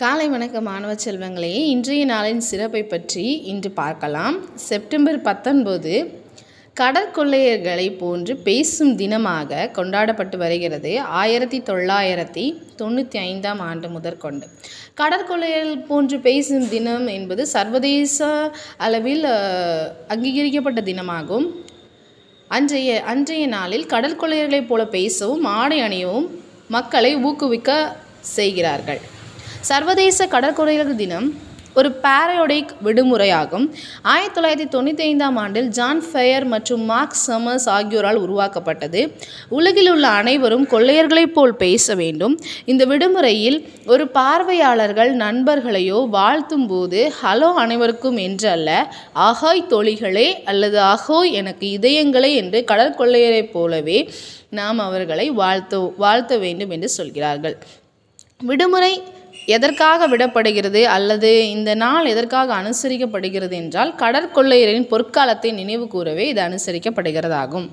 காலை வணக்க மாணவ செல்வங்களே. இன்றைய நாளின் சிறப்பை பற்றி இன்று பார்க்கலாம். செப்டம்பர் பத்தொன்பது கடற்கொள்ளையர்களை போன்று பேசும் தினமாக கொண்டாடப்பட்டு வருகிறது ஆயிரத்தி தொள்ளாயிரத்தி தொண்ணூற்றி ஐந்தாம் ஆண்டு முதற்கொண்டு. கடற்கொள்ளையர்கள் போன்று பேசும் தினம் என்பது சர்வதேச அளவில் அங்கீகரிக்கப்பட்ட தினமாகும். அன்றைய அன்றைய நாளில் கடற்கொள்ளையர்களைப் போல பேசவும் ஆடை அணியவும் மக்களை ஊக்குவிக்க செய்கிறார்கள். சர்வதேச கடற்கொடைகள் தினம் ஒரு பாரியோடிக் விடுமுறையாகும். ஆயிரத்தி தொள்ளாயிரத்தி தொண்ணூற்றி ஐந்தாம் ஆண்டில் ஜான் ஃபெயர் மற்றும் மார்க் சமர்ஸ் ஆகியோரால் உருவாக்கப்பட்டது. உலகில் உள்ள அனைவரும் கொள்ளையர்களைப் போல் பேச வேண்டும். இந்த விடுமுறையில் ஒரு பார்வையாளர்கள் நண்பர்களையோ வாழ்த்தும் போது ஹலோ அனைவருக்கும் என்று அல்ல அஹாய் தொழிகளே அல்லது அஹோய் எனக்கு இதயங்களே என்று கடற்கொள்ளையரைப் போலவே நாம் அவர்களை வாழ்த்த வாழ்த்த வேண்டும் என்று சொல்கிறார்கள். விடுமுறை எதற்காக விடப்படுகிறது அல்லது இந்த நாள் எதற்காக அனுசரிக்கப்படுகிறது என்றால் கடற்கொள்ளையரின் பொற்காலத்தை நினைவு கூறவே இது அனுசரிக்கப்படுகிறதாகும்.